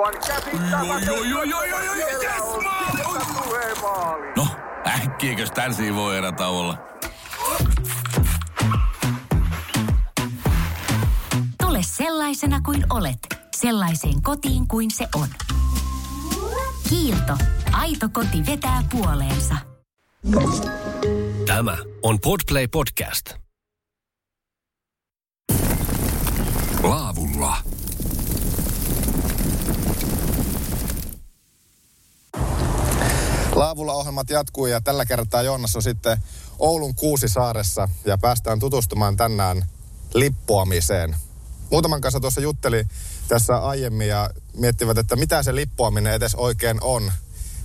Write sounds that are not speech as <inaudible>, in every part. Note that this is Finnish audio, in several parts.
Aivan yes. No, äkkiäkös tän voi erä olla? Tule sellaisena kuin olet, sellaiseen kotiin kuin se on. Kiilto. Aito koti vetää puoleensa. Tämä on Podplay Podcast. Laavulla. Laavulla ohjelmat jatkuu ja tällä kertaa Joonas on sitten Oulun Kuusisaaressa ja päästään tutustumaan tänään lippuamiseen. Muutaman kanssa tuossa jutteli tässä aiemmin ja miettivät, että mitä se lippuaminen edes oikein on.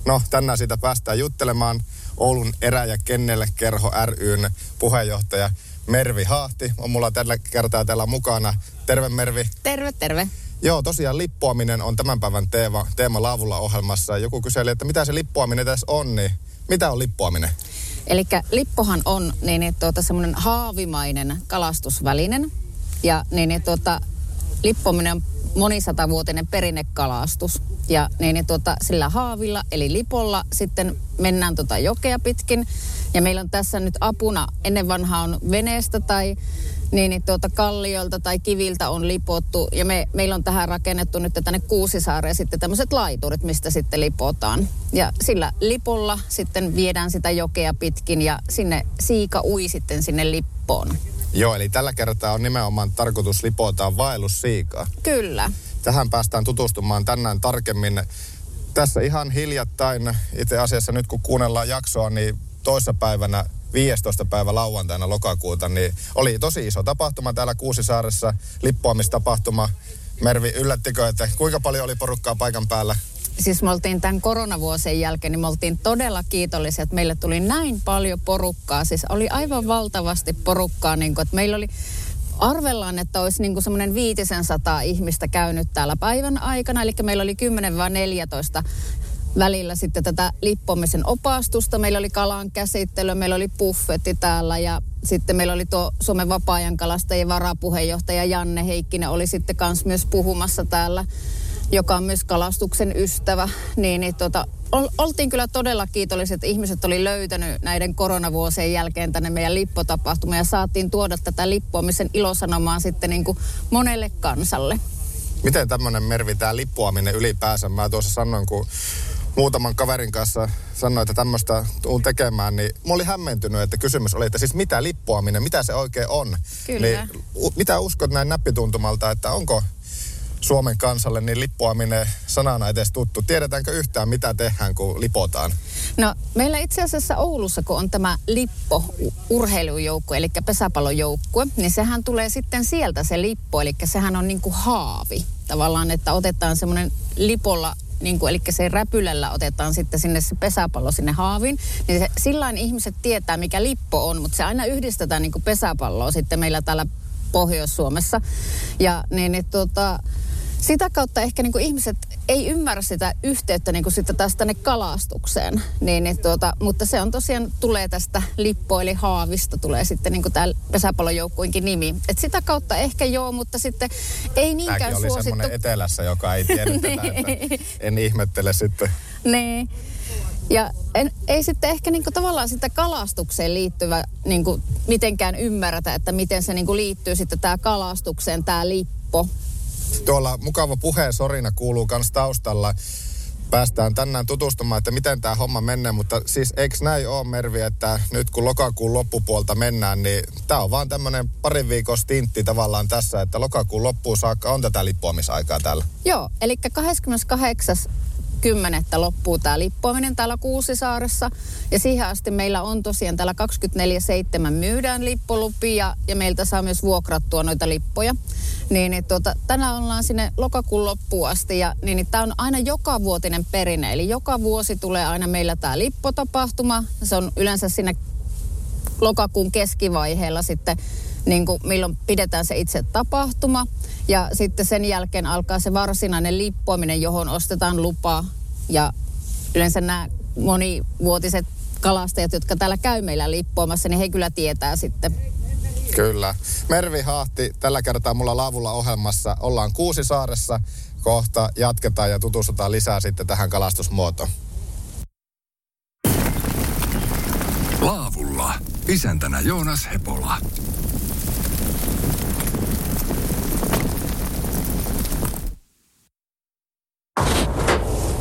No, tänään siitä päästään juttelemaan. Oulun erä- ja kennelkerho ryn puheenjohtaja Mervi Haahti on mulla tällä kertaa täällä mukana. Terve Mervi. Terve, terve. Joo, tosiaan lippuaminen on tämän päivän teema, teema Laavulla ohjelmassa. Joku kyseli, että mitä se lippuaminen tässä on, niin mitä on lippuaminen? Eli lippohan on niin, niin tuota, semmoinen haavimainen kalastusvälinen. Ja niin, niin tuota, lippominen on monisatavuotinen perinnekalastus. Ja niin, niin tuota, sillä haavilla, eli lipolla, sitten mennään tuota jokea pitkin. Ja meillä on tässä nyt apuna, ennen vanhaa on veneestä tai niin, niin tuota kalliolta tai kiviltä on lipottu. Ja me, meillä on tähän rakennettu nyt tänne Kuusisaareen sitten tämmöiset laiturit, mistä sitten lipotaan. Ja sillä lipolla sitten viedään sitä jokea pitkin ja sinne siika ui sitten sinne lippoon. Joo, eli tällä kertaa on nimenomaan tarkoitus lipota vaellussiikaa. Kyllä. Tähän päästään tutustumaan tänään tarkemmin. Tässä ihan hiljattain, itse asiassa nyt kun kuunnellaan jaksoa, niin toissapäivänä 15. päivä lauantaina lokakuuta, niin oli tosi iso tapahtuma täällä Kuusisaaressa, lippuamistapahtuma. Mervi, yllättikö, että kuinka paljon oli porukkaa paikan päällä? Siis me oltiin tämän koronavuosien jälkeen, niin me oltiin todella kiitollisia, että meille tuli näin paljon porukkaa. Siis oli aivan valtavasti porukkaa, niin kuin, että meillä oli Arvellaan, että olisi niin semmoinen 500 ihmistä käynyt täällä päivän aikana, eli meillä oli 10-14 välillä sitten tätä lippomisen opastusta. Meillä oli kalan käsittely, meillä oli buffetti täällä ja sitten meillä oli tuo Suomen vapaa-ajan kalastajien varapuheenjohtaja Janne Heikkinen oli sitten kanssa myös puhumassa täällä, joka on myös kalastuksen ystävä. Niin, niin tota, oltiin kyllä todella kiitolliset, että ihmiset oli löytänyt näiden koronavuosien jälkeen tänne meidän lippotapahtumaan ja saatiin tuoda tätä lippuamisen ilosanomaa sitten niin kuin monelle kansalle. Miten tämmöinen Mervi, tämä lippuaminen ylipäänsä? Mä tuossa sanoin, kun muutaman kaverin kanssa sanoin, että tämmöistä tuun tekemään, niin mä olin hämmentynyt, että kysymys oli, että siis mitä lippuaminen, mitä se oikein on? Kyllä. Niin, mitä uskot näin näppituntumalta, että onko Suomen kansalle niin lippuaminen sanana edes tuttu? Tiedetäänkö yhtään, mitä tehdään, kun lipotaan? No, meillä itse asiassa Oulussa, kun on tämä Lippo urheilujoukkue, eli pesäpallojoukkue, niin sehän tulee sitten sieltä se lippo, eli sehän on niin kuin haavi. Tavallaan, että otetaan semmoinen lipolla niin kuin, eli se räpylällä otetaan sitten sinne se pesäpallo sinne haavin, niin se, sillain ihmiset tietää, mikä lippo on, mutta se aina yhdistetään niin kuin pesäpalloa sitten meillä täällä Pohjois-Suomessa. Ja niin, niin tuota, sitä kautta ehkä niin kuin ihmiset ei ymmärrä sitä yhteyttä niin kuin sitten taas tänne kalastukseen. Niin, niin tuota, mutta se on tosiaan, tulee tästä lippo eli haavista, tulee sitten niin kuin tämä pesäpallojoukkuinkin nimi. Et sitä kautta ehkä joo, mutta sitten ei niinkään Tämäkin oli suosittu. semmoinen etelässä, joka ei tiennyt tätä, että <laughs> en ihmettele sitten. Niin. Ja en, ei sitten ehkä niinku tavallaan sitä kalastukseen liittyvä niinku mitenkään ymmärretä, että miten se niinku liittyy sitten tämä kalastukseen, tämä lippo. Tuolla mukava puheen sorina kuuluu myös taustalla. Päästään tänään tutustumaan, että miten tämä homma menee, mutta siis eikö näin ole Mervi, että nyt kun lokakuun loppupuolta mennään, niin tämä on vaan tämmöinen parin viikon stintti tavallaan tässä, että lokakuun loppuun saakka on tätä lippuamisaikaa täällä. Joo, eli 28 kymmenettä loppuu tämä lippuaminen täällä Kuusisaaressa. Ja siihen asti meillä on tosiaan täällä 24-7 myydään lippolupia ja meiltä saa myös vuokrattua noita lippoja. Niin, niin tuota, tänään ollaan sinne lokakuun loppuun asti ja niin, niin tämä on aina joka vuotinen perinne. Eli joka vuosi tulee aina meillä tämä lippotapahtuma. Se on yleensä sinne lokakuun keskivaiheella sitten, niin kuin milloin pidetään se itse tapahtuma. Ja sitten sen jälkeen alkaa se varsinainen lippuaminen, johon ostetaan lupa. Ja yleensä nämä monivuotiset kalastajat, jotka täällä käy meillä lippuamassa, niin he kyllä tietää sitten. Kyllä. Mervi Haahti tällä kertaa mulla laavulla ohjelmassa. Ollaan Kuusisaaressa kohta jatketaan ja tutustutaan lisää sitten tähän kalastusmuotoon. Laavulla. Isäntänä Joonas Hepola.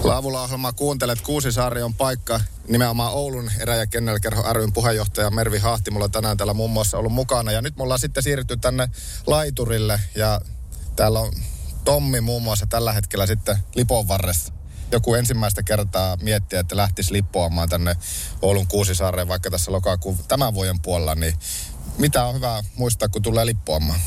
Laavulla-ohjelmaa kuuntelet. Kuusisaari on paikka nimenomaan Oulun erä- ja kennelkerho ryn puheenjohtaja Mervi Hahti. Mulla tänään täällä muun muassa ollut mukana. Ja nyt me ollaan sitten siirrytty tänne laiturille ja täällä on Tommi muun muassa tällä hetkellä sitten Lipon varressa. Joku ensimmäistä kertaa miettiä, että lähtisi lippoamaan tänne Oulun Kuusisaareen vaikka tässä lokakuun tämän vuoden puolella, niin mitä on hyvä muistaa, kun tulee lippoamaan?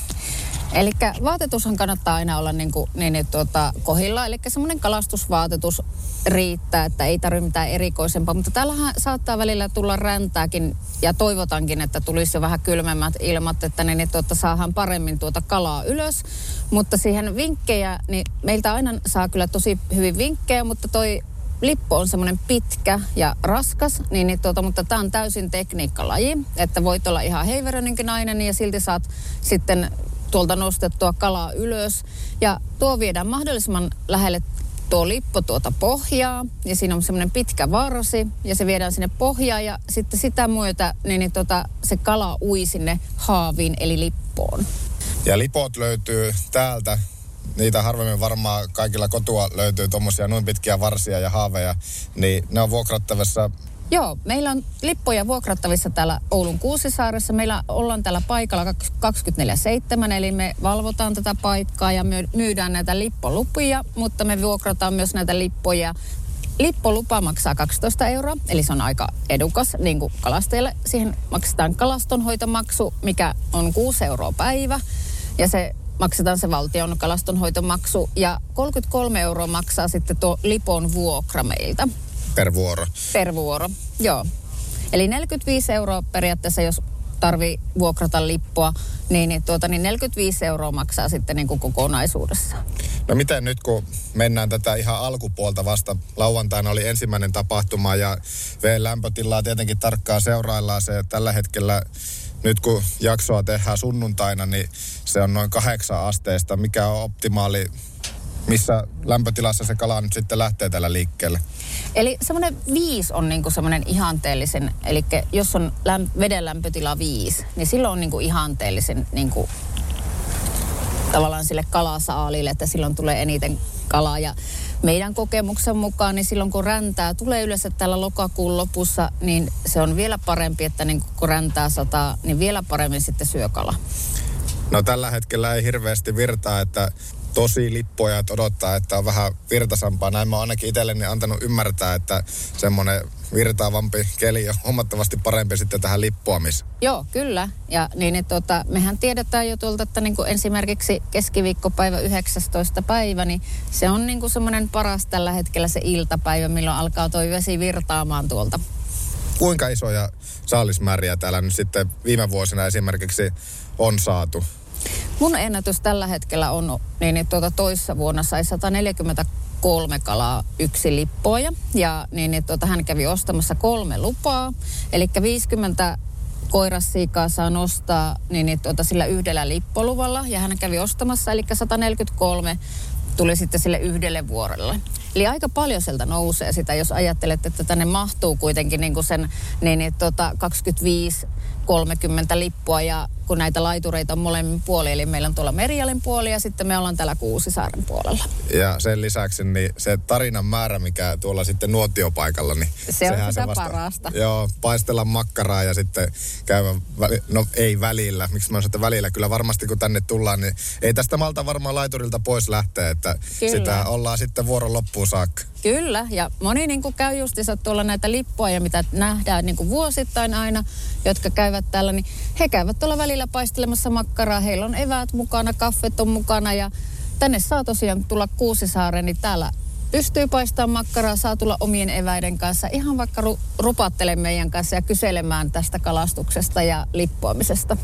Eli vaatetushan kannattaa aina olla niin kuin, niin, niin, tuota, kohilla. Eli semmoinen kalastusvaatetus riittää, että ei tarvitse mitään erikoisempaa. Mutta täällähän saattaa välillä tulla räntääkin ja toivotankin, että tulisi jo vähän kylmemmät ilmat, että niin, niin tuota, saahan paremmin tuota kalaa ylös. Mutta siihen vinkkejä, niin meiltä aina saa kyllä tosi hyvin vinkkejä, mutta toi lippo on semmoinen pitkä ja raskas, niin, niin tuota, mutta tämä on täysin tekniikkalaji, että voit olla ihan heiveröinenkin nainen ja silti saat sitten tuolta nostettua kalaa ylös. Ja tuo viedään mahdollisimman lähelle tuo lippo tuota pohjaa ja siinä on semmoinen pitkä varsi ja se viedään sinne pohjaan ja sitten sitä myötä niin, niin tota, se kala ui sinne haaviin eli lippoon. Ja lipot löytyy täältä. Niitä harvemmin varmaan kaikilla kotua löytyy tuommoisia noin pitkiä varsia ja haaveja. Niin ne on vuokrattavissa Joo, meillä on lippoja vuokrattavissa täällä Oulun Kuusisaaressa. Meillä ollaan täällä paikalla 24-7, eli me valvotaan tätä paikkaa ja myydään näitä lippolupia, mutta me vuokrataan myös näitä lippoja Lippolupa maksaa 12 euroa, eli se on aika edukas niin kuin kalastajille. Siihen maksetaan kalastonhoitomaksu, mikä on 6 euroa päivä. Ja se maksetaan se valtion kalastonhoitomaksu. Ja 33 euroa maksaa sitten tuo lipon vuokra meiltä. Per vuoro. Per vuoro, joo. Eli 45 euroa periaatteessa, jos tarvii vuokrata lippua, niin, niin, tuota, niin 45 euroa maksaa sitten niin kuin kokonaisuudessa. No miten nyt, kun mennään tätä ihan alkupuolta vasta, lauantaina oli ensimmäinen tapahtuma ja veen lämpötilaa tietenkin tarkkaan seuraillaan se tällä hetkellä nyt kun jaksoa tehdään sunnuntaina, niin se on noin kahdeksan asteesta. Mikä on optimaali missä lämpötilassa se kala nyt sitten lähtee tällä liikkeelle? Eli semmoinen viisi on niinku semmoinen ihanteellisen, eli jos on lämp- veden lämpötila viisi, niin silloin on niinku ihanteellisen niinku, tavallaan sille kalasaalille, että silloin tulee eniten kalaa. Ja meidän kokemuksen mukaan, niin silloin kun räntää tulee yleensä tällä lokakuun lopussa, niin se on vielä parempi, että niin kun räntää sataa, niin vielä paremmin sitten syökala. No tällä hetkellä ei hirveästi virtaa, että tosi lippojat odottaa, että on vähän virtasampaa. Näin mä oon ainakin itselleni antanut ymmärtää, että semmoinen virtaavampi keli on huomattavasti parempi sitten tähän lippuamiseen. Joo, kyllä. Ja niin, että tota, mehän tiedetään jo tuolta, että niin kuin esimerkiksi keskiviikkopäivä 19. päivä, niin se on niin kuin semmoinen paras tällä hetkellä se iltapäivä, milloin alkaa toi vesi virtaamaan tuolta. Kuinka isoja saalismääriä täällä nyt sitten viime vuosina esimerkiksi on saatu? Mun ennätys tällä hetkellä on, niin, niin tuota toissa vuonna sai 143 kalaa yksi lippoja. Ja niin, niin tuota, hän kävi ostamassa kolme lupaa. Eli 50 koirassiikaa saa nostaa niin, niin tuota, sillä yhdellä lippoluvalla. Ja hän kävi ostamassa, eli 143 tuli sitten sille yhdelle vuorelle. Eli aika paljon sieltä nousee sitä, jos ajattelet, että tänne mahtuu kuitenkin niin kuin sen niin, niin, tuota 25 30 lippua ja kun näitä laitureita on molemmin puoli, eli meillä on tuolla Merialin puoli ja sitten me ollaan täällä Kuusisaaren puolella. Ja sen lisäksi niin se tarinan määrä, mikä tuolla sitten nuotiopaikalla, niin se on sitä se vasta, parasta. Joo, paistella makkaraa ja sitten käydä, väli, no ei välillä, miksi mä sanon, että välillä, kyllä varmasti kun tänne tullaan, niin ei tästä malta varmaan laiturilta pois lähteä, että kyllä. sitä ollaan sitten vuoron loppuun saakka. Kyllä, ja moni niin kuin käy justiinsa tuolla näitä lippua ja mitä nähdään niin kuin vuosittain aina, jotka käyvät täällä, niin he käyvät tuolla välillä paistelemassa makkaraa. Heillä on eväät mukana, kaffet on mukana ja tänne saa tosiaan tulla Kuusisaareen, niin täällä pystyy paistamaan makkaraa, saa tulla omien eväiden kanssa, ihan vaikka ru- rupattele meidän kanssa ja kyselemään tästä kalastuksesta ja lippuamisesta.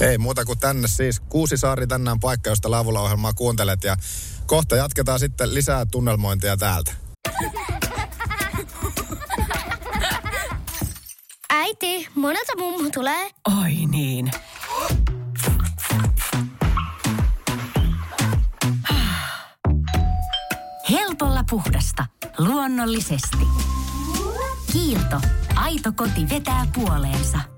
Ei muuta kuin tänne siis. Kuusisaari tänään paikka, josta Laavulla ohjelmaa kuuntelet ja kohta jatketaan sitten lisää tunnelmointia täältä. Äiti, monelta mummu tulee? Oi niin. Helpolla puhdasta. Luonnollisesti. Kiilto. Aito koti vetää puoleensa.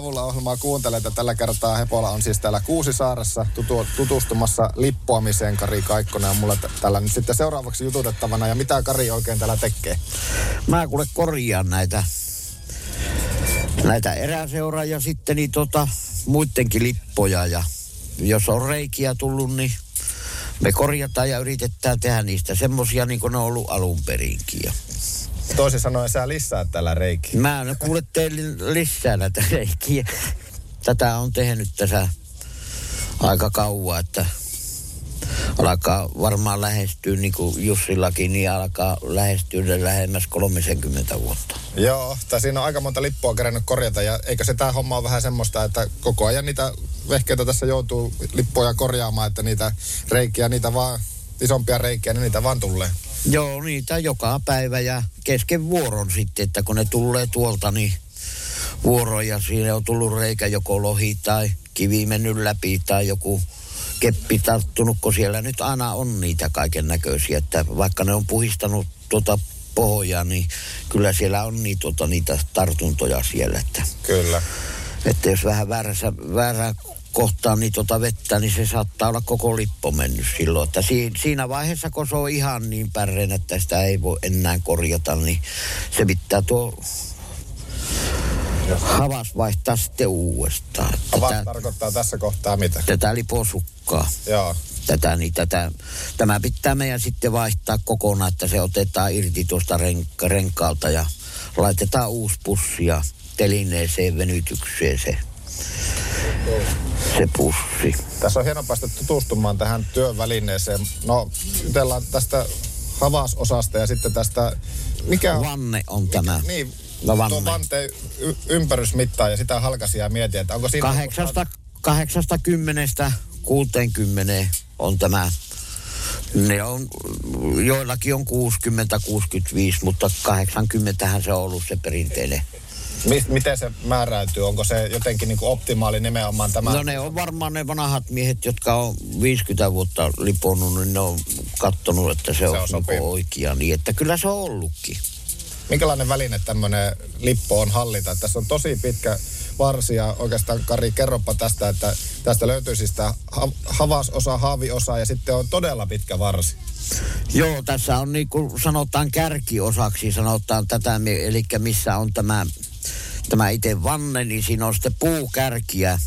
Laavulla ohjelmaa kuuntelee, että tällä kertaa Hepola on siis täällä Kuusisaaressa tutu, tutustumassa lippuamiseen Kari Kaikkonen on mulla t- täällä nyt sitten seuraavaksi jututettavana. Ja mitä Kari oikein täällä tekee? Mä kuule korjaan näitä, näitä eräseuraa ja sitten niin tota, muidenkin lippoja. Ja jos on reikiä tullut, niin me korjataan ja yritetään tehdä niistä semmosia niin kuin ne on ollut alun perinkin. Toisin sanoen sä lisää täällä reiki. Mä en kuule teille lisää näitä reikiä. Tätä on tehnyt tässä aika kauan, että alkaa varmaan lähestyä, niin kuin Jussillakin, niin alkaa lähestyä lähemmäs 30 vuotta. Joo, tai siinä on aika monta lippua kerennyt korjata ja eikö se tää homma ole vähän semmoista, että koko ajan niitä vehkeitä tässä joutuu lippuja korjaamaan, että niitä reikiä, niitä vaan, isompia reikiä, niin niitä vaan tulee. Joo, niitä joka päivä ja kesken vuoron sitten, että kun ne tulee tuolta, niin vuoro ja siinä on tullut reikä joko lohi tai kivi mennyt läpi tai joku keppi tarttunut, kun siellä nyt aina on niitä kaiken näköisiä, että vaikka ne on puhistanut tuota pohjaa, niin kyllä siellä on niin, tuota, niitä tartuntoja siellä, että, Kyllä. että jos vähän väärässä, väärää kohtaa niin tuota vettä, niin se saattaa olla koko lippo mennyt silloin. Että si, siinä vaiheessa, kun se on ihan niin pärreen, että sitä ei voi enää korjata, niin se pitää tuo havas vaihtaa sitten uudestaan. Avaat Tätä, tarkoittaa tässä kohtaa mitä? tätä liposukkaa. Joo. Tätä, niin tätä, tämä pitää meidän sitten vaihtaa kokonaan, että se otetaan irti tuosta renk- renkaalta ja laitetaan uusi pussi ja telineeseen venytykseen se, se pussi. Tässä on hieno päästä tutustumaan tähän työvälineeseen. No, jutellaan tästä havasosasta ja sitten tästä, mikä on... Vanne on tämä. Niin, No vanne. tuo vanteen y- ympärysmittaa ja sitä halkasia mietin, että onko siinä... Kahdeksasta, kahdeksasta kymmenestä 60 on tämä. Ne on, joillakin on 60-65, mutta 80 se on ollut se perinteinen. Mi- miten se määräytyy? Onko se jotenkin niin kuin optimaali nimenomaan tämä? No ne on varmaan ne vanhat miehet, jotka on 50 vuotta liponut, niin ne on kattonut, että se, on on niinku oikea. Niin, että kyllä se on ollutkin. Minkälainen väline tämmöinen lippo on hallita? Tässä on tosi pitkä varsi ja oikeastaan Kari, kerropa tästä, että tästä löytyy siis tämä ha- havasosa, haaviosa ja sitten on todella pitkä varsi. Joo, tässä on niin kuin sanotaan kärkiosaksi, sanotaan tätä, eli missä on tämä, tämä itse vanne, niin siinä on sitten puukärkiä.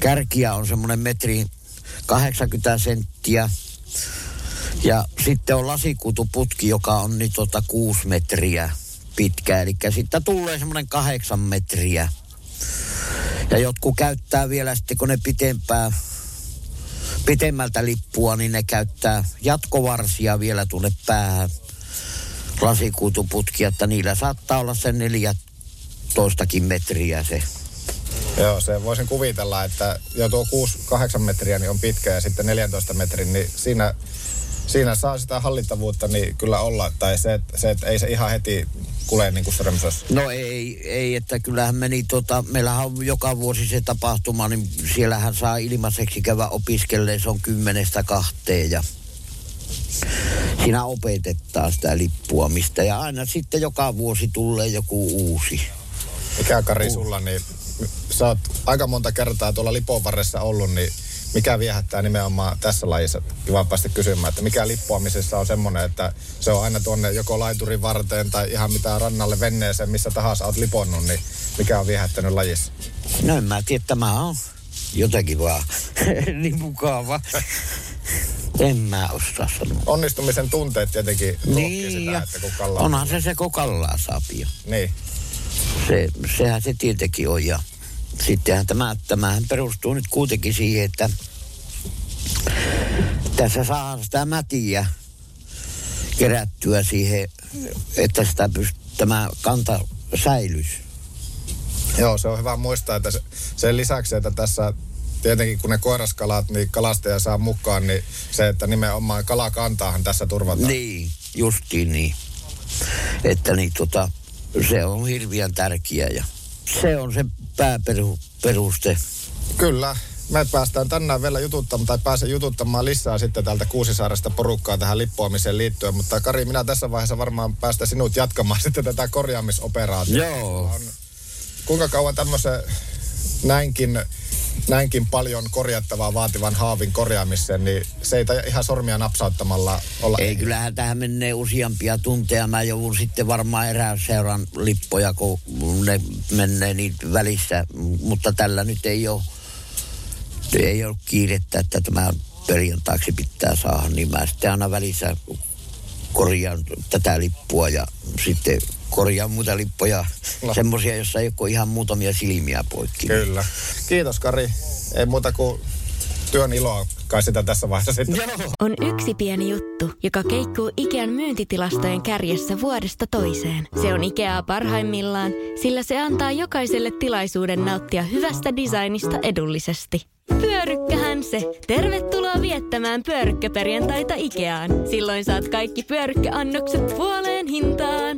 Kärkiä on semmoinen metri 80 senttiä. Ja sitten on lasikutuputki, joka on niin tota 6 metriä pitkä. Eli sitten tulee semmoinen kahdeksan metriä. Ja jotkut käyttää vielä sitten, kun ne pitempää pitemmältä lippua, niin ne käyttää jatkovarsia vielä tuonne päähän lasikuituputkia, että niillä saattaa olla sen 14 metriä se. Joo, se voisin kuvitella, että jo tuo 6-8 metriä niin on pitkä ja sitten 14 metrin, niin siinä, siinä saa sitä hallittavuutta niin kyllä olla. Tai se, että, se, että ei se ihan heti kulje niin kuin Strömsössä. No ei, ei, että kyllähän meni tota, meillähän on joka vuosi se tapahtuma, niin siellähän saa ilmaiseksi käydä opiskelleen, se on kymmenestä kahteen ja siinä opetetaan sitä lippuamista ja aina sitten joka vuosi tulee joku uusi. Mikä Kari sulla, niin sä oot aika monta kertaa tuolla lipon varressa ollut, niin mikä viehättää nimenomaan tässä lajissa? Kiva päästä kysymään, että mikä lippuamisessa on semmoinen, että se on aina tuonne joko laiturin varteen tai ihan mitä rannalle venneeseen, missä tahansa oot liponnut, niin mikä on viehättänyt lajissa? No en mä tiedä, tämä on jotenkin vaan <laughs> niin mukava. En mä osaa sanoa. Onnistumisen tunteet tietenkin Niin, sitä, että kun kallaa. onhan se se, kun kallaa saapio. Niin. Se, sehän se tietenkin on. Ja sittenhän tämä, tämähän perustuu nyt kuitenkin siihen, että tässä saadaan sitä mätiä kerättyä siihen, että sitä pyst- tämä kanta säilys. Joo, se on hyvä muistaa, että se, sen lisäksi, että tässä tietenkin kun ne koiraskalat, niin kalastaja saa mukaan, niin se, että nimenomaan kalakantaahan tässä turvataan. Niin, justiin niin. Että niin tota, se on hirveän tärkeä ja se on se pääperuste. Kyllä. Me päästään tänään vielä jututtamaan, tai pääsen jututtamaan lisää sitten täältä Kuusisaaresta porukkaa tähän lippuamiseen liittyen. Mutta Kari, minä tässä vaiheessa varmaan päästä sinut jatkamaan <laughs> sitten tätä korjaamisoperaatiota. Joo. On, kuinka kauan tämmöisen näinkin, näinkin paljon korjattavaa vaativan haavin korjaamiseen, niin se ei ihan sormia napsauttamalla olla. Ei, kyllähän tähän menee useampia tunteja. Mä joudun sitten varmaan eräseuran lippoja, kun ne menee niin välissä. Mutta tällä nyt ei ole, ei ole kiirettä, että tämä perjantaiksi pitää saada. Niin mä sitten aina välissä korjaan tätä lippua ja sitten korjaan muita lippoja. No. Semmoisia, jossa ei ole ihan muutamia silmiä poikki. Kyllä. Kiitos Kari. Ei muuta kuin työn iloa kai sitä tässä vaiheessa sitten. Joo. On yksi pieni juttu, joka keikkuu Ikean myyntitilastojen kärjessä vuodesta toiseen. Se on Ikeaa parhaimmillaan, sillä se antaa jokaiselle tilaisuuden nauttia hyvästä designista edullisesti. Pyörykkähän se! Tervetuloa viettämään pyörykkäperjantaita Ikeaan. Silloin saat kaikki pyörykkäannokset puoleen hintaan.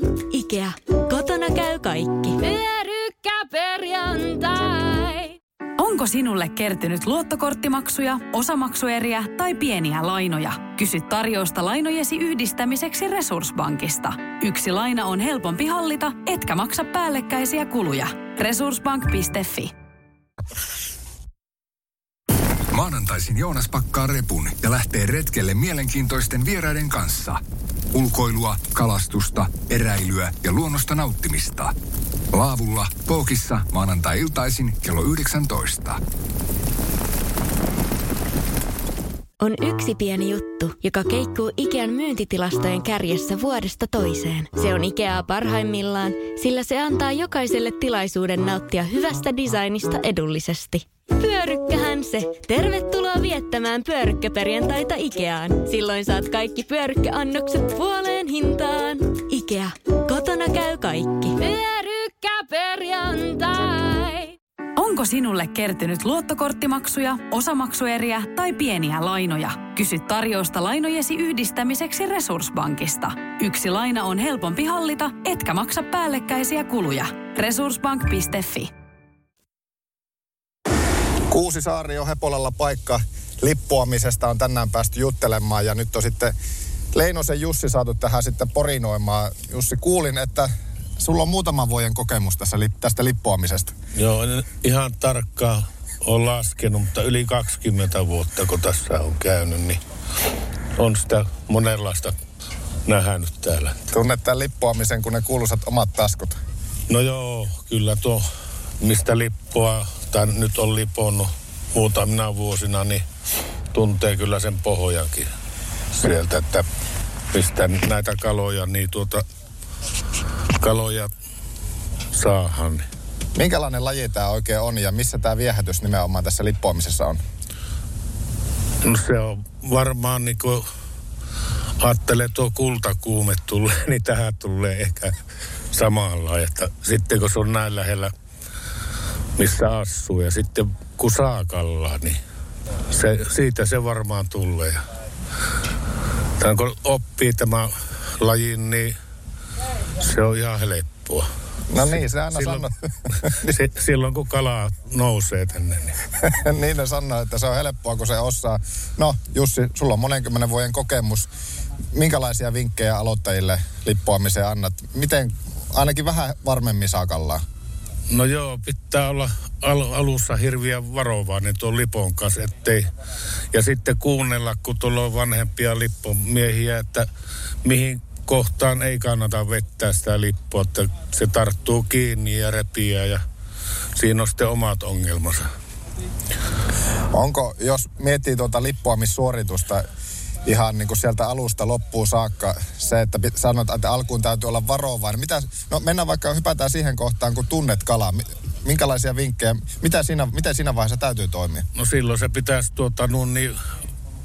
Ikea. Kotona käy kaikki. Pyörykkäperjantai! Onko sinulle kertynyt luottokorttimaksuja, osamaksueriä tai pieniä lainoja? Kysy tarjousta lainojesi yhdistämiseksi Resurssbankista. Yksi laina on helpompi hallita, etkä maksa päällekkäisiä kuluja. Resurssbank.fi Maanantaisin Joonas pakkaa repun ja lähtee retkelle mielenkiintoisten vieraiden kanssa. Ulkoilua, kalastusta, eräilyä ja luonnosta nauttimista. Laavulla, Pookissa, maanantai-iltaisin kello 19. On yksi pieni juttu, joka keikkuu Ikean myyntitilastojen kärjessä vuodesta toiseen. Se on Ikeaa parhaimmillaan, sillä se antaa jokaiselle tilaisuuden nauttia hyvästä designista edullisesti. Pyörykkähän se! Tervetuloa viettämään pyörykkäperjantaita Ikeaan. Silloin saat kaikki pyörykkäannokset puoleen hintaan. Ikea. Kotona käy kaikki. Pyörykkäperjantai! Onko sinulle kertynyt luottokorttimaksuja, osamaksueriä tai pieniä lainoja? Kysy tarjousta lainojesi yhdistämiseksi Resurssbankista. Yksi laina on helpompi hallita, etkä maksa päällekkäisiä kuluja. Resurssbank.fi Kuusisaari on Hepolalla paikka. Lippuamisesta on tänään päästy juttelemaan ja nyt on sitten Leinosen Jussi saatu tähän sitten porinoimaan. Jussi, kuulin, että sulla on muutaman vuoden kokemus tässä, tästä lippuamisesta. Joo, en ihan tarkkaan ole laskenut, mutta yli 20 vuotta kun tässä on käynyt, niin on sitä monenlaista nähnyt täällä. Tunnet tämän lippuamisen, kun ne kuuluisat omat taskut. No joo, kyllä tuo, mistä lippua, tai nyt on liponnut muutamina vuosina, niin tuntee kyllä sen pohjankin sieltä, että mistä näitä kaloja, niin tuota kaloja saahan. Minkälainen laji tämä oikein on ja missä tämä viehätys nimenomaan tässä lippuamisessa on? No se on varmaan niin kuin ajattelee tuo kultakuume tulee, niin tähän tulee ehkä samalla. Että sitten kun se on näin lähellä, missä asuu ja sitten kun saa kallaa, niin se, siitä se varmaan tulee. Tämän kun oppii tämä lajin, niin se on ihan helppoa. No niin, se aina silloin, sanoo. <laughs> si, silloin kun kala nousee tänne, niin <laughs> niin ne sanoo, että se on helppoa, kun se osaa. No Jussi, sulla on monenkymmenen vuoden kokemus. Minkälaisia vinkkejä aloittajille lippuamiseen annat? Miten ainakin vähän varmemmin saa kallaa? No joo, pitää olla al- alussa hirviän varovainen tuon lipon kanssa, ettei... Ja sitten kuunnella, kun on vanhempia lippomiehiä, että mihin kohtaan ei kannata vettää sitä lippua, että se tarttuu kiinni ja repiä ja siinä on sitten omat ongelmansa. Onko, jos miettii tuota lippuamissuoritusta, ihan niin kuin sieltä alusta loppuun saakka se, että sanot, että alkuun täytyy olla varovainen. Mitä, no mennään vaikka, hypätään siihen kohtaan, kun tunnet kalaa. Mi- Minkälaisia vinkkejä, mitä siinä, miten siinä vaiheessa täytyy toimia? No silloin se pitäisi tuota, no, niin,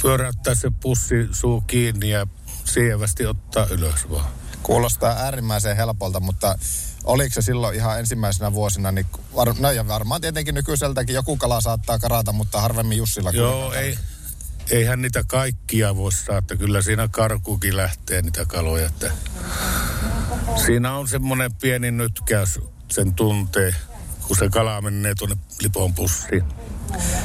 pyöräyttää se pussi suu kiinni ja sievästi ottaa ylös vaan. Kuulostaa äärimmäisen helpolta, mutta oliko se silloin ihan ensimmäisenä vuosina, niin var, no ja varmaan tietenkin nykyiseltäkin joku kala saattaa karata, mutta harvemmin Jussilla. Joo, ei, eihän niitä kaikkia voi saada, että kyllä siinä karkukin lähtee niitä kaloja. Että siinä on semmoinen pieni nytkäys, sen tuntee, kun se kala menee tuonne lipon pussiin.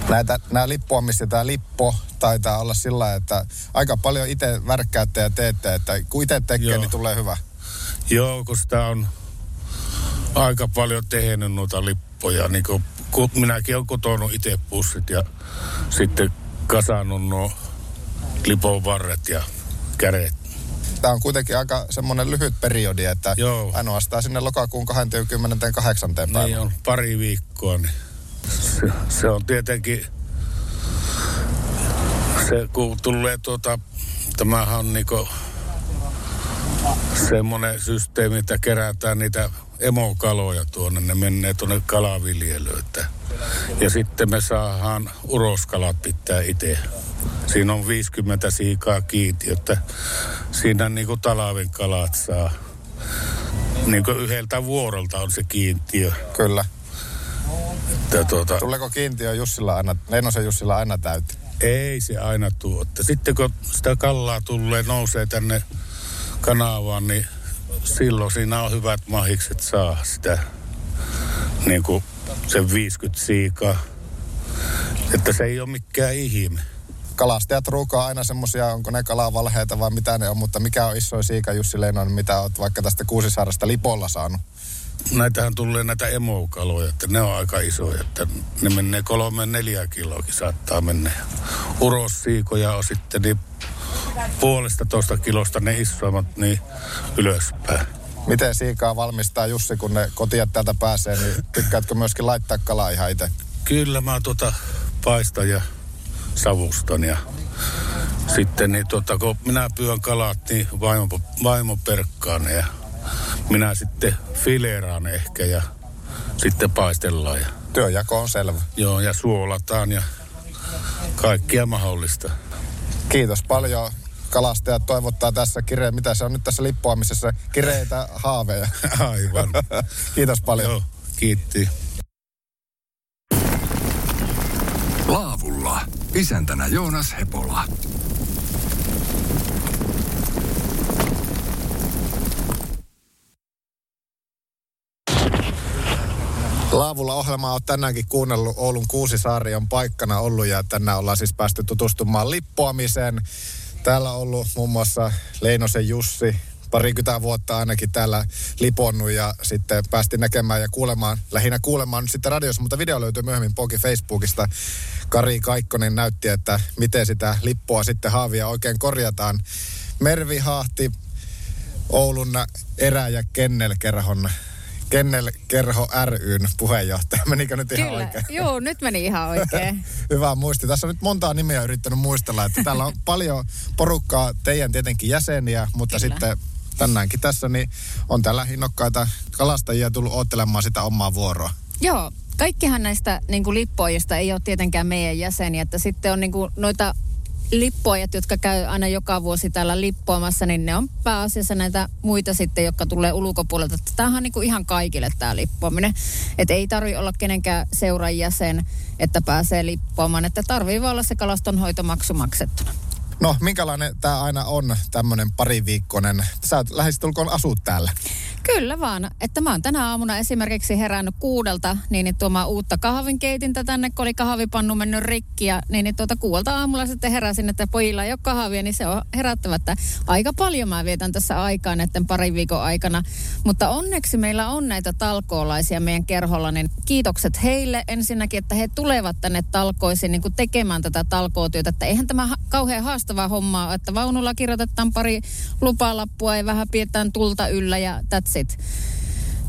Näitä, nämä lippuamista tämä lippo taitaa olla sillä että aika paljon itse värkkäätte ja teette, että kun itse tekee, Joo. niin tulee hyvä. Joo, kun sitä on aika paljon tehnyt noita lippoja. Niin kun, kun minäkin olen kotonut itse pussit ja sitten kasannut nuo lipon varret ja kädet. Tämä on kuitenkin aika semmoinen lyhyt periodi, että Joo. ainoastaan sinne lokakuun 28. päivään. Niin on pari viikkoa, niin se, se on tietenkin, se kun tulee tuota, tämähän on niinku semmoinen systeemi, että kerätään niitä emokaloja tuonne, ne menee tuonne kalaviljelyyn. Ja sitten me saadaan uroskalat pitää itse. Siinä on 50 siikaa kiintiö, että siinä niinku talven kalat saa. Niin kuin yhdeltä vuorolta on se kiintiö. Kyllä. Että tuota, Tuleeko kiintiö Jussilla aina, Leinosen Jussilla aina täytti? ei se aina tuo. Sitten kun sitä kallaa tulee, nousee tänne kanavaan, niin silloin siinä on hyvät mahikset saa sitä niin kuin sen 50 siikaa. Että se ei ole mikään ihme. Kalastajat ruukaa aina semmosia, onko ne kalavalheita vai mitä ne on, mutta mikä on isoin siika Jussi Leinonen, mitä oot vaikka tästä Kuusisaaresta Lipolla saanut? Näitähän tulee näitä emokaloja, että ne on aika isoja, että ne menee kolme neljä kiloakin saattaa mennä. Urossiikoja on sitten niin puolesta toista kilosta ne isoimmat niin ylöspäin. Miten siikaa valmistaa Jussi, kun ne kotiat täältä pääsee, niin tykkäätkö myöskin laittaa kalaa ihan itse? Kyllä mä tuota paistan ja savustan ja sitten niin tuota, kun minä pyön kalat, niin vaimo, vaimo perkkaa ne ja minä sitten fileeraan ehkä ja sitten paistellaan ja, Työjako on selvä. joo, ja suolataan ja kaikkia mahdollista. Kiitos paljon. Kalastajat toivottaa tässä kireen, mitä se on nyt tässä lippuamisessa, kireitä haaveja. Aivan. <laughs> Kiitos paljon. Joo, kiitti. Laavulla. Isäntänä Joonas Hepola. Laavulla ohjelmaa on tänäänkin kuunnellut. Oulun Kuusisaari on paikkana ollut ja tänään ollaan siis päästy tutustumaan lippuamiseen. Täällä ollut muun muassa Leinosen Jussi, parikymmentä vuotta ainakin täällä liponnut ja sitten päästiin näkemään ja kuulemaan, lähinnä kuulemaan nyt sitten radiossa, mutta video löytyy myöhemmin Poki Facebookista. Kari Kaikkonen näytti, että miten sitä lippua sitten haavia oikein korjataan. Mervi Haahti, Oulun erä- ja kennelkerhon Kennelkerho ryn puheenjohtaja. Menikö nyt ihan Kyllä, oikein? joo, nyt meni ihan oikein. <laughs> Hyvä muisti. Tässä on nyt montaa nimeä yrittänyt muistella, että täällä on paljon porukkaa, teidän tietenkin jäseniä, mutta Kyllä. sitten tänäänkin tässä niin on täällä innokkaita kalastajia tullut odottelemaan sitä omaa vuoroa. Joo, kaikkihan näistä niin kuin lippuajista ei ole tietenkään meidän jäseniä, että sitten on niin kuin noita lippuajat, jotka käy aina joka vuosi täällä lippuamassa, niin ne on pääasiassa näitä muita sitten, jotka tulee ulkopuolelta. Tämähän on niin kuin ihan kaikille tämä lippuaminen. Että ei tarvi olla kenenkään seuran jäsen, että pääsee lippuamaan, että tarvii vaan olla se kalastonhoitomaksu maksettuna. No, minkälainen tämä aina on, tämmöinen pariviikkoinen? Sä lähestulkoon asut täällä. Kyllä vaan, että mä oon tänä aamuna esimerkiksi herännyt kuudelta, niin, niin tuomaan uutta kahvinkeitintä tänne, kun oli kahvipannu mennyt rikki. Ja niin, niin tuota kuudelta aamulla sitten heräsin, että pojilla ei ole kahvia, niin se on herättävä, että aika paljon mä vietän tässä aikaa näiden parin viikon aikana. Mutta onneksi meillä on näitä talkoolaisia meidän kerholla, niin kiitokset heille ensinnäkin, että he tulevat tänne talkoisiin niin kuin tekemään tätä talkootyötä. Että eihän tämä kauhean haastavaa hommaa että vaunulla kirjoitetaan pari lupalappua ja vähän pidetään tulta yllä ja that's it.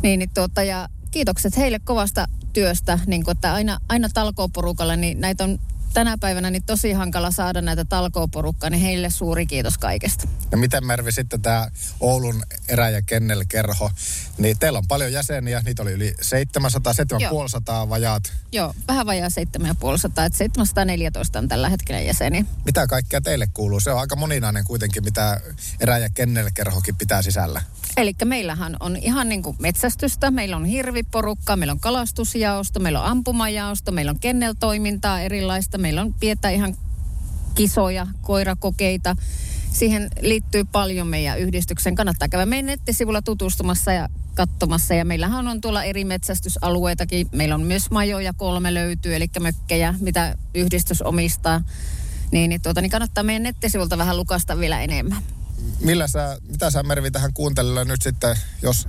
Niin, niin tuota, ja kiitokset heille kovasta työstä, niin kuin, että aina, aina talkooporukalle, niin näitä on tänä päivänä niin tosi hankala saada näitä talkooporukkaa, niin heille suuri kiitos kaikesta. Ja miten Mervi sitten tämä Oulun erä- ja kennelkerho, niin teillä on paljon jäseniä, niitä oli yli 700, 750 vajaat. Joo, vähän vajaa 7500, että 714 on tällä hetkellä jäseniä. Mitä kaikkea teille kuuluu? Se on aika moninainen kuitenkin, mitä erä- ja kennelkerhokin pitää sisällä. Eli meillähän on ihan niin kuin metsästystä, meillä on hirviporukka, meillä on kalastusjaosto, meillä on ampumajaosto, meillä on kenneltoimintaa erilaista, meillä on pietä ihan kisoja, koirakokeita. Siihen liittyy paljon meidän yhdistyksen. Kannattaa käydä meidän nettisivulla tutustumassa ja katsomassa. Ja meillähän on tuolla eri metsästysalueitakin. Meillä on myös majoja kolme löytyy, eli mökkejä, mitä yhdistys omistaa. Niin, niin, tuota, niin kannattaa meidän nettisivulta vähän lukasta vielä enemmän millä sä, mitä sä Mervi tähän kuuntelijalla nyt sitten, jos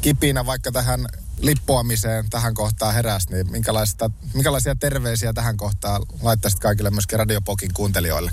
kipinä vaikka tähän lippuamiseen tähän kohtaan heräsi, niin minkälaista, minkälaisia terveisiä tähän kohtaan laittaisit kaikille myöskin Radiopokin kuuntelijoille?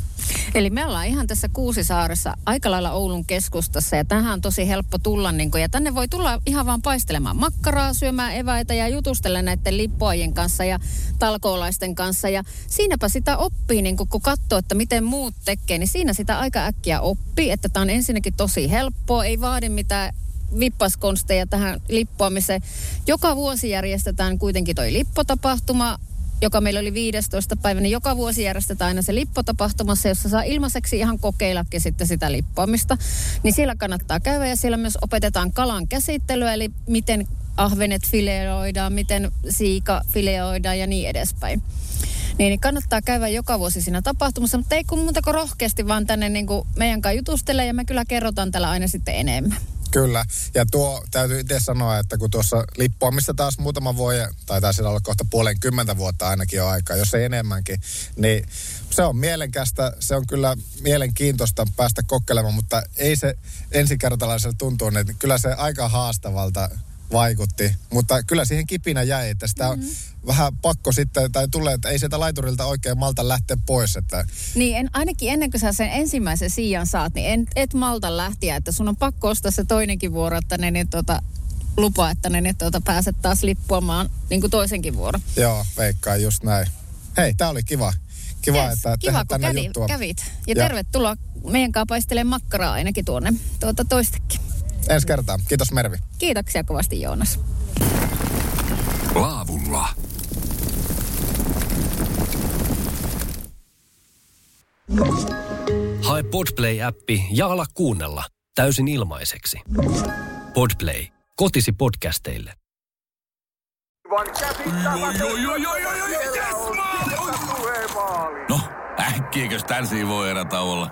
Eli me ollaan ihan tässä Kuusisaaressa aika lailla Oulun keskustassa ja tähän on tosi helppo tulla. Niin kun, ja tänne voi tulla ihan vaan paistelemaan makkaraa, syömään eväitä ja jutustella näiden lippuajien kanssa ja talkoolaisten kanssa. Ja siinäpä sitä oppii, niin kun, kun katsoo, että miten muut tekee, niin siinä sitä aika äkkiä oppii. Että tämä on ensinnäkin tosi helppoa, ei vaadi mitään vippaskonsteja tähän lippuamiseen. Joka vuosi järjestetään kuitenkin toi lippotapahtuma, joka meillä oli 15. päivä, niin joka vuosi järjestetään aina se lippotapahtumassa, jossa saa ilmaiseksi ihan kokeillakin sitten sitä lippuamista. Niin siellä kannattaa käydä ja siellä myös opetetaan kalan käsittelyä, eli miten ahvenet fileoidaan, miten siika fileoidaan ja niin edespäin. Niin, niin kannattaa käydä joka vuosi siinä tapahtumassa, mutta ei kun muuta kuin rohkeasti vaan tänne niin kuin meidän kanssa jutustella ja me kyllä kerrotaan täällä aina sitten enemmän. Kyllä, ja tuo täytyy itse sanoa, että kun tuossa lippuamista taas muutama vuosi, tai taisi olla kohta puolen kymmentä vuotta ainakin jo aikaa, jos ei enemmänkin, niin se on mielenkästä, se on kyllä mielenkiintoista päästä kokkelemaan, mutta ei se ensikertalaiselle tuntuu, että kyllä se aika haastavalta vaikutti. Mutta kyllä siihen kipinä jäi, että sitä mm-hmm. vähän pakko sitten, tai tulee, että ei sieltä laiturilta oikein malta lähteä pois. Että... Niin, en, ainakin ennen kuin sä sen ensimmäisen siian saat, niin en, et malta lähtiä, että sun on pakko ostaa se toinenkin vuoro, että ne niin tuota, lupa, että ne niin tuota, pääset taas lippuamaan niin kuin toisenkin vuoro. Joo, veikkaa just näin. Hei, tää oli kiva. Kiva, yes, että kiva, kun tänne kävi, juttua. kävit. Ja, ja tervetuloa meidän kanssa paistelemaan makkaraa ainakin tuonne tuota toistekin. Ensi kertaa. Kiitos Mervi. Kiitoksia kovasti Joonas. Laavulla. Hae Podplay-appi ja ala kuunnella täysin ilmaiseksi. Podplay. Kotisi podcasteille. No, äkkiäkös tän voi erä olla?